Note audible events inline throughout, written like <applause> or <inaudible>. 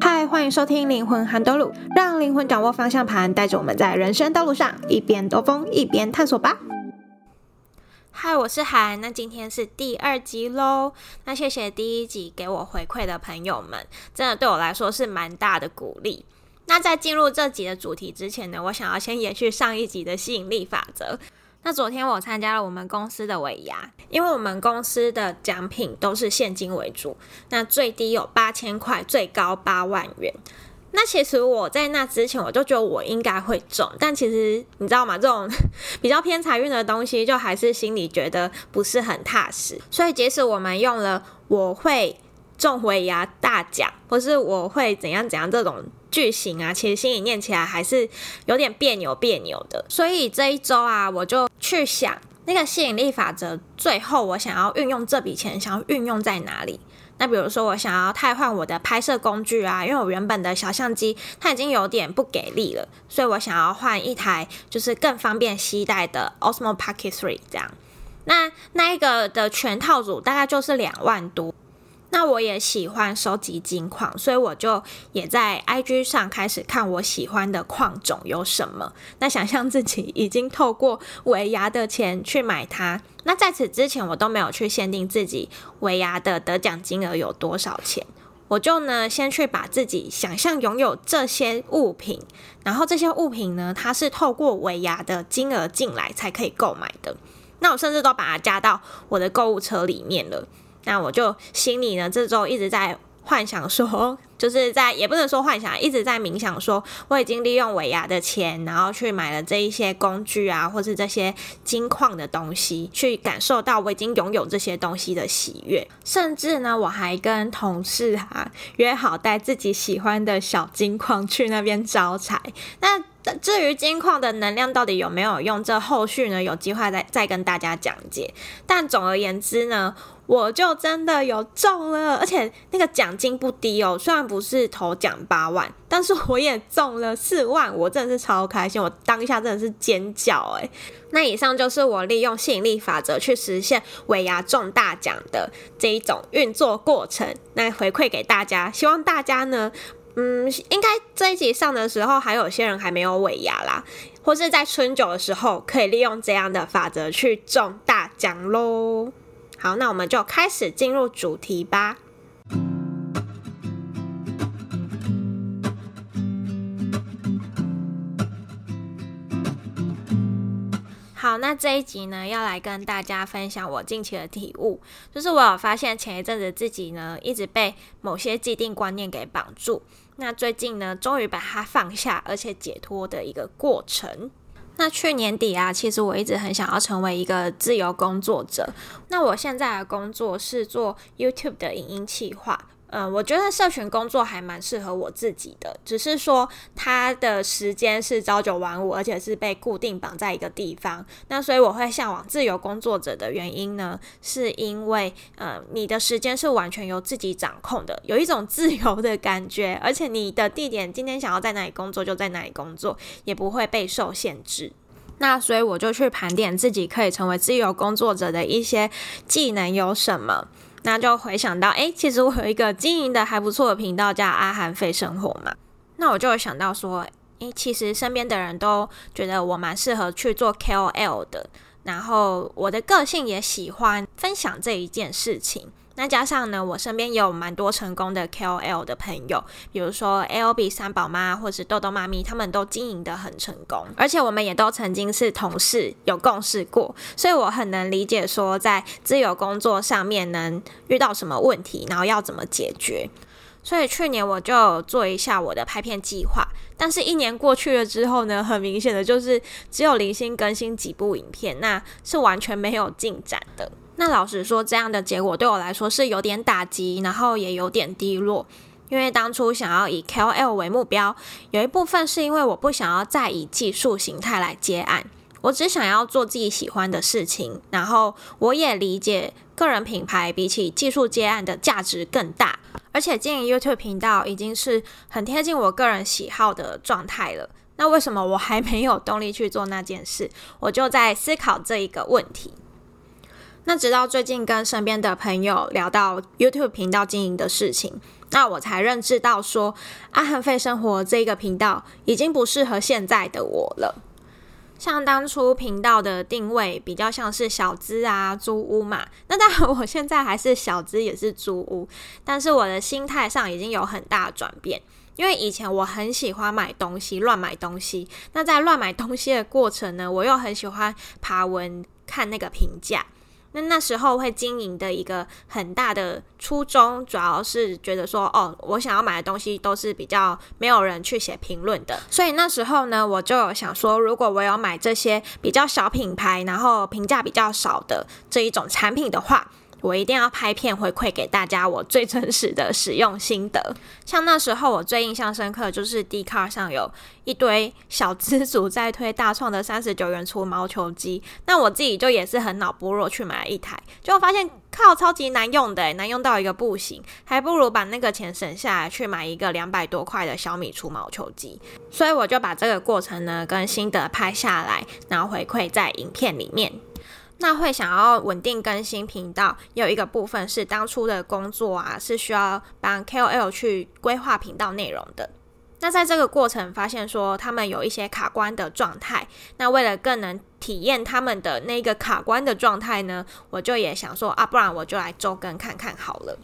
嗨，欢迎收听灵魂涵兜路，让灵魂掌握方向盘，带着我们在人生道路上一边兜风一边探索吧。嗨，我是韩，那今天是第二集喽。那谢谢第一集给我回馈的朋友们，真的对我来说是蛮大的鼓励。那在进入这集的主题之前呢，我想要先延续上一集的吸引力法则。那昨天我参加了我们公司的尾牙，因为我们公司的奖品都是现金为主，那最低有八千块，最高八万元。那其实我在那之前我就觉得我应该会中，但其实你知道吗？这种 <laughs> 比较偏财运的东西，就还是心里觉得不是很踏实。所以即使我们用了我会中回牙大奖，或是我会怎样怎样这种。句型啊，其实心里念起来还是有点别扭别扭的。所以这一周啊，我就去想那个吸引力法则，最后我想要运用这笔钱，想要运用在哪里？那比如说，我想要汰换我的拍摄工具啊，因为我原本的小相机它已经有点不给力了，所以我想要换一台就是更方便携带的 Osmo Pocket 3这样。那那一个的全套组大概就是两万多。那我也喜欢收集金矿，所以我就也在 IG 上开始看我喜欢的矿种有什么。那想象自己已经透过尾牙的钱去买它。那在此之前，我都没有去限定自己尾牙的得奖金额有多少钱。我就呢，先去把自己想象拥有这些物品，然后这些物品呢，它是透过尾牙的金额进来才可以购买的。那我甚至都把它加到我的购物车里面了。那我就心里呢，这周一直在幻想说，就是在也不能说幻想，一直在冥想说，我已经利用尾牙的钱，然后去买了这一些工具啊，或是这些金矿的东西，去感受到我已经拥有这些东西的喜悦。甚至呢，我还跟同事啊约好带自己喜欢的小金矿去那边招财。那至于金矿的能量到底有没有用，这后续呢有机会再再跟大家讲解。但总而言之呢。我就真的有中了，而且那个奖金不低哦，虽然不是头奖八万，但是我也中了四万，我真的是超开心，我当下真的是尖叫诶。那以上就是我利用吸引力法则去实现尾牙中大奖的这一种运作过程，来回馈给大家。希望大家呢，嗯，应该这一集上的时候还有些人还没有尾牙啦，或是在春酒的时候，可以利用这样的法则去中大奖喽。好，那我们就开始进入主题吧。好，那这一集呢，要来跟大家分享我近期的体悟，就是我有发现前一阵子自己呢，一直被某些既定观念给绑住，那最近呢，终于把它放下，而且解脱的一个过程。那去年底啊，其实我一直很想要成为一个自由工作者。那我现在的工作是做 YouTube 的影音企划。嗯，我觉得社群工作还蛮适合我自己的，只是说它的时间是朝九晚五，而且是被固定绑在一个地方。那所以我会向往自由工作者的原因呢，是因为呃，你的时间是完全由自己掌控的，有一种自由的感觉，而且你的地点今天想要在哪里工作就在哪里工作，也不会备受限制。那所以我就去盘点自己可以成为自由工作者的一些技能有什么。那就回想到，诶，其实我有一个经营的还不错的频道，叫阿韩非生活嘛。那我就会想到说，诶，其实身边的人都觉得我蛮适合去做 KOL 的，然后我的个性也喜欢分享这一件事情。那加上呢，我身边也有蛮多成功的 KOL 的朋友，比如说 LB 三宝妈或是豆豆妈咪，他们都经营得很成功，而且我们也都曾经是同事，有共事过，所以我很能理解说在自由工作上面能遇到什么问题，然后要怎么解决。所以去年我就做一下我的拍片计划，但是一年过去了之后呢，很明显的就是只有零星更新几部影片，那是完全没有进展的。那老实说，这样的结果对我来说是有点打击，然后也有点低落。因为当初想要以 KOL 为目标，有一部分是因为我不想要再以技术形态来接案，我只想要做自己喜欢的事情。然后我也理解个人品牌比起技术接案的价值更大，而且经营 YouTube 频道已经是很贴近我个人喜好的状态了。那为什么我还没有动力去做那件事？我就在思考这一个问题。那直到最近跟身边的朋友聊到 YouTube 频道经营的事情，那我才认知到说，阿含废生活这个频道已经不适合现在的我了。像当初频道的定位比较像是小资啊，租屋嘛。那当然，我现在还是小资，也是租屋，但是我的心态上已经有很大转变。因为以前我很喜欢买东西，乱买东西。那在乱买东西的过程呢，我又很喜欢爬文看那个评价。那那时候会经营的一个很大的初衷，主要是觉得说，哦，我想要买的东西都是比较没有人去写评论的，所以那时候呢，我就想说，如果我有买这些比较小品牌，然后评价比较少的这一种产品的话。我一定要拍片回馈给大家，我最真实的使用心得。像那时候我最印象深刻，就是 d c a r 上有一堆小资主在推大创的三十九元除毛球机，那我自己就也是很脑波弱去买了一台，就发现靠超级难用的，难用到一个不行，还不如把那个钱省下来去买一个两百多块的小米除毛球机。所以我就把这个过程呢跟心得拍下来，然后回馈在影片里面。那会想要稳定更新频道，有一个部分是当初的工作啊，是需要帮 KOL 去规划频道内容的。那在这个过程发现说他们有一些卡关的状态，那为了更能体验他们的那个卡关的状态呢，我就也想说啊，不然我就来周更看看好了。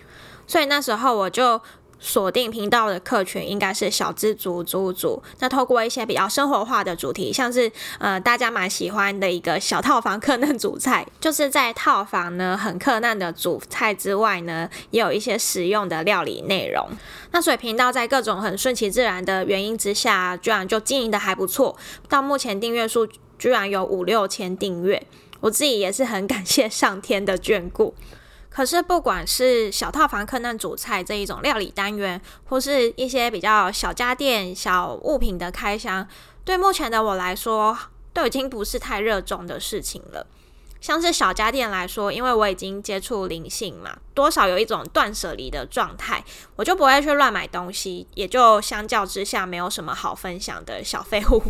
所以那时候我就。锁定频道的客群应该是小资族、租主。那透过一些比较生活化的主题，像是呃大家蛮喜欢的一个小套房客难主菜，就是在套房呢很客难的主菜之外呢，也有一些实用的料理内容。那所以频道在各种很顺其自然的原因之下，居然就经营得还不错。到目前订阅数居然有五六千订阅，我自己也是很感谢上天的眷顾。可是，不管是小套房克难主菜这一种料理单元，或是一些比较小家电、小物品的开箱，对目前的我来说，都已经不是太热衷的事情了。像是小家电来说，因为我已经接触灵性嘛，多少有一种断舍离的状态，我就不会去乱买东西，也就相较之下没有什么好分享的小废物。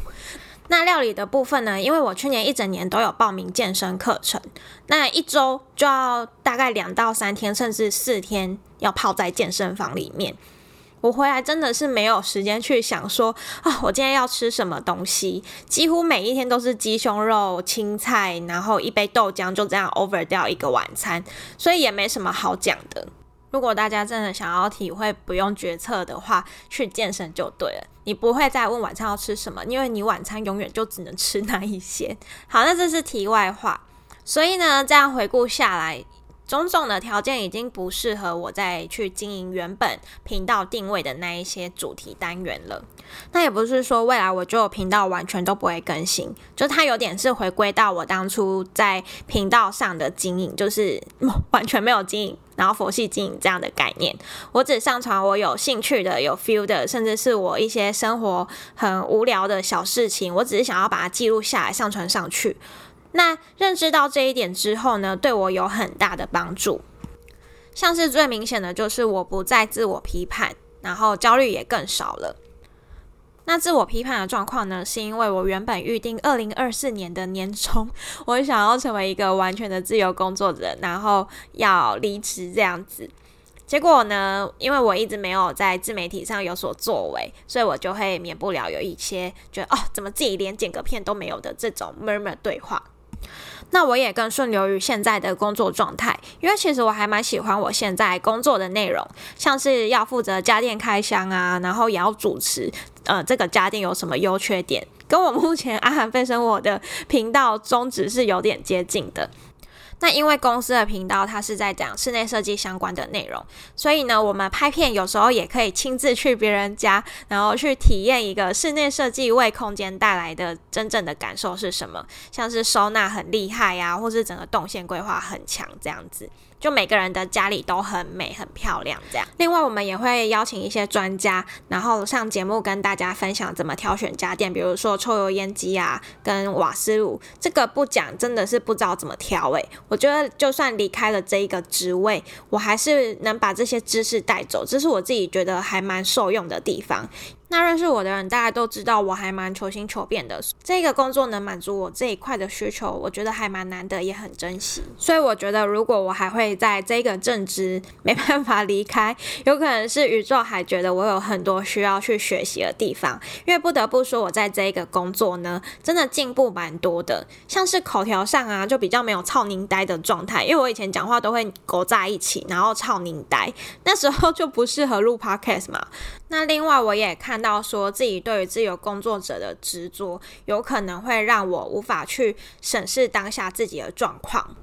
那料理的部分呢？因为我去年一整年都有报名健身课程，那一周就要大概两到三天，甚至四天要泡在健身房里面。我回来真的是没有时间去想说啊，我今天要吃什么东西？几乎每一天都是鸡胸肉、青菜，然后一杯豆浆，就这样 over 掉一个晚餐，所以也没什么好讲的。如果大家真的想要体会不用决策的话，去健身就对了。你不会再问晚餐要吃什么，因为你晚餐永远就只能吃那一些。好，那这是题外话。所以呢，这样回顾下来，种种的条件已经不适合我再去经营原本频道定位的那一些主题单元了。那也不是说未来我就频道完全都不会更新，就它有点是回归到我当初在频道上的经营，就是完全没有经营，然后佛系经营这样的概念。我只上传我有兴趣的、有 feel 的，甚至是我一些生活很无聊的小事情，我只是想要把它记录下来，上传上去。那认知到这一点之后呢，对我有很大的帮助。像是最明显的就是我不再自我批判，然后焦虑也更少了。那自我批判的状况呢，是因为我原本预定二零二四年的年终，我想要成为一个完全的自由工作者，然后要离职这样子。结果呢，因为我一直没有在自媒体上有所作为，所以我就会免不了有一些觉得哦，怎么自己连剪个片都没有的这种 murmur 对话。那我也更顺流于现在的工作状态，因为其实我还蛮喜欢我现在工作的内容，像是要负责家电开箱啊，然后也要主持，呃，这个家电有什么优缺点，跟我目前阿含飞生活的频道宗旨是有点接近的。那因为公司的频道它是在讲室内设计相关的内容，所以呢，我们拍片有时候也可以亲自去别人家，然后去体验一个室内设计为空间带来的真正的感受是什么，像是收纳很厉害呀，或是整个动线规划很强这样子。就每个人的家里都很美、很漂亮，这样。另外，我们也会邀请一些专家，然后上节目跟大家分享怎么挑选家电，比如说抽油烟机啊，跟瓦斯炉。这个不讲，真的是不知道怎么挑诶。我觉得，就算离开了这一个职位，我还是能把这些知识带走，这是我自己觉得还蛮受用的地方。那认识我的人大家都知道，我还蛮求新求变的。这个工作能满足我这一块的需求，我觉得还蛮难得，也很珍惜。所以我觉得，如果我还会在这个正职没办法离开，有可能是宇宙还觉得我有很多需要去学习的地方。因为不得不说，我在这个工作呢，真的进步蛮多的。像是口条上啊，就比较没有操您呆的状态。因为我以前讲话都会勾在一起，然后操您呆，那时候就不适合录 podcast 嘛。那另外，我也看到说自己对于自由工作者的执着，有可能会让我无法去审视当下自己的状况。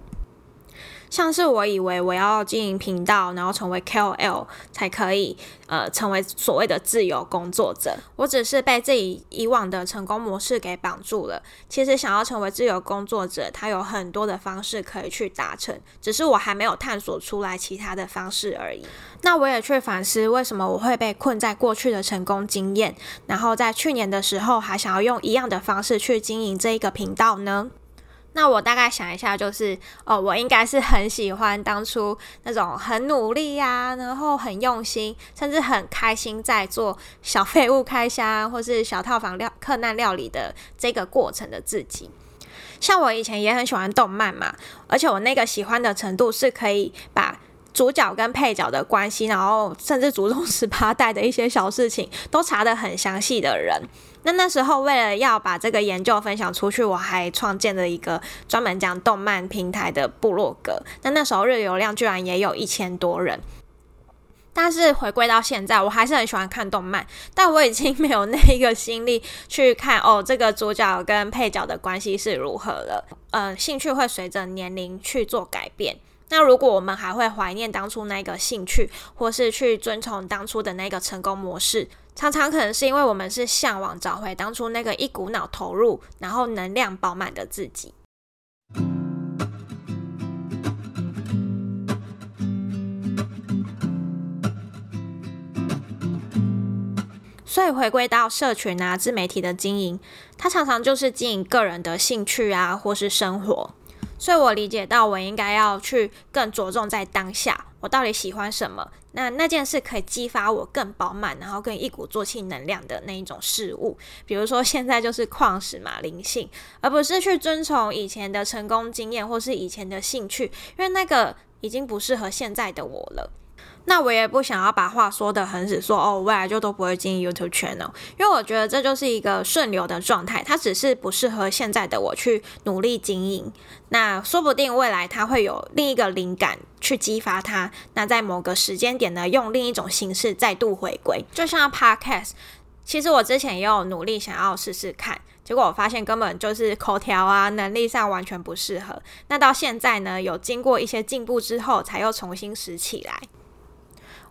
像是我以为我要经营频道，然后成为 KOL 才可以，呃，成为所谓的自由工作者。我只是被自己以往的成功模式给绑住了。其实想要成为自由工作者，它有很多的方式可以去达成，只是我还没有探索出来其他的方式而已。那我也去反思，为什么我会被困在过去的成功经验，然后在去年的时候还想要用一样的方式去经营这一个频道呢？那我大概想一下，就是哦，我应该是很喜欢当初那种很努力呀、啊，然后很用心，甚至很开心在做小废物开箱或是小套房料客难料理的这个过程的自己。像我以前也很喜欢动漫嘛，而且我那个喜欢的程度是可以把主角跟配角的关系，然后甚至祖宗十八代的一些小事情都查得很详细的人。那那时候为了要把这个研究分享出去，我还创建了一个专门讲动漫平台的部落格。那那时候日流量居然也有一千多人。但是回归到现在，我还是很喜欢看动漫，但我已经没有那一个心力去看哦，这个主角跟配角的关系是如何了。呃，兴趣会随着年龄去做改变。那如果我们还会怀念当初那个兴趣，或是去遵从当初的那个成功模式，常常可能是因为我们是向往找回当初那个一股脑投入，然后能量饱满的自己。所以回归到社群啊，自媒体的经营，它常常就是经营个人的兴趣啊，或是生活。所以我理解到，我应该要去更着重在当下，我到底喜欢什么？那那件事可以激发我更饱满，然后更一鼓作气能量的那一种事物。比如说现在就是矿石嘛，灵性，而不是去遵从以前的成功经验或是以前的兴趣，因为那个已经不适合现在的我了。那我也不想要把话说得很死，说哦，未来就都不会经营 YouTube channel，因为我觉得这就是一个顺流的状态，它只是不适合现在的我去努力经营。那说不定未来它会有另一个灵感去激发它，那在某个时间点呢，用另一种形式再度回归。就像 Podcast，其实我之前也有努力想要试试看，结果我发现根本就是口条啊，能力上完全不适合。那到现在呢，有经过一些进步之后，才又重新拾起来。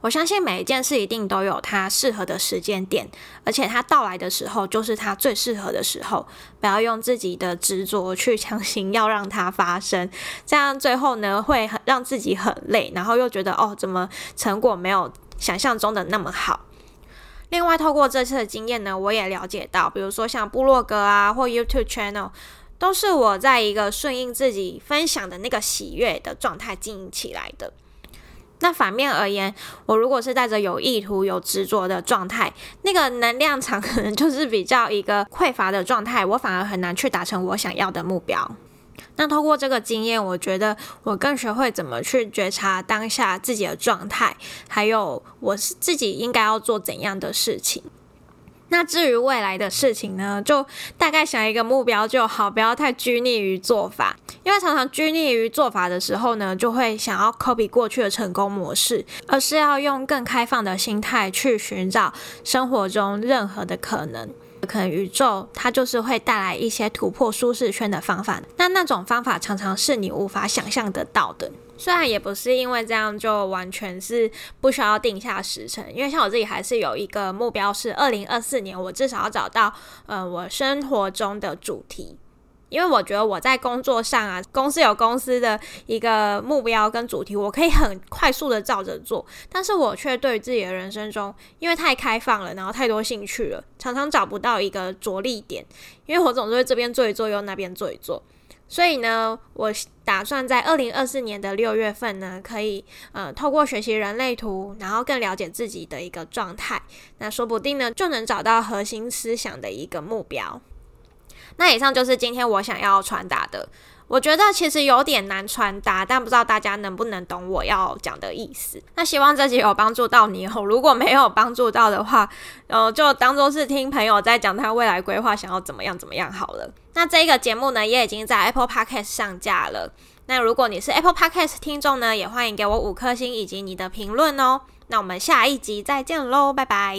我相信每一件事一定都有它适合的时间点，而且它到来的时候就是它最适合的时候。不要用自己的执着去强行要让它发生，这样最后呢会很让自己很累，然后又觉得哦，怎么成果没有想象中的那么好。另外，透过这次的经验呢，我也了解到，比如说像部落格啊或 YouTube channel，都是我在一个顺应自己分享的那个喜悦的状态经营起来的。那反面而言，我如果是带着有意图、有执着的状态，那个能量场 <laughs> 可能就是比较一个匮乏的状态，我反而很难去达成我想要的目标。那通过这个经验，我觉得我更学会怎么去觉察当下自己的状态，还有我是自己应该要做怎样的事情。那至于未来的事情呢，就大概想一个目标就好，不要太拘泥于做法。因为常常拘泥于做法的时候呢，就会想要 copy 过去的成功模式，而是要用更开放的心态去寻找生活中任何的可能。可能宇宙它就是会带来一些突破舒适圈的方法，那那种方法常常是你无法想象得到的。虽然也不是因为这样就完全是不需要定下时程，因为像我自己还是有一个目标，是二零二四年我至少要找到呃我生活中的主题。因为我觉得我在工作上啊，公司有公司的一个目标跟主题，我可以很快速的照着做，但是我却对自己的人生中，因为太开放了，然后太多兴趣了，常常找不到一个着力点，因为我总是会这边做一做，又那边做一做，所以呢，我打算在二零二四年的六月份呢，可以呃透过学习人类图，然后更了解自己的一个状态，那说不定呢就能找到核心思想的一个目标。那以上就是今天我想要传达的。我觉得其实有点难传达，但不知道大家能不能懂我要讲的意思。那希望这集有帮助到你哦。如果没有帮助到的话，呃，就当做是听朋友在讲他未来规划，想要怎么样怎么样好了。那这个节目呢，也已经在 Apple Podcast 上架了。那如果你是 Apple Podcast 听众呢，也欢迎给我五颗星以及你的评论哦。那我们下一集再见喽，拜拜。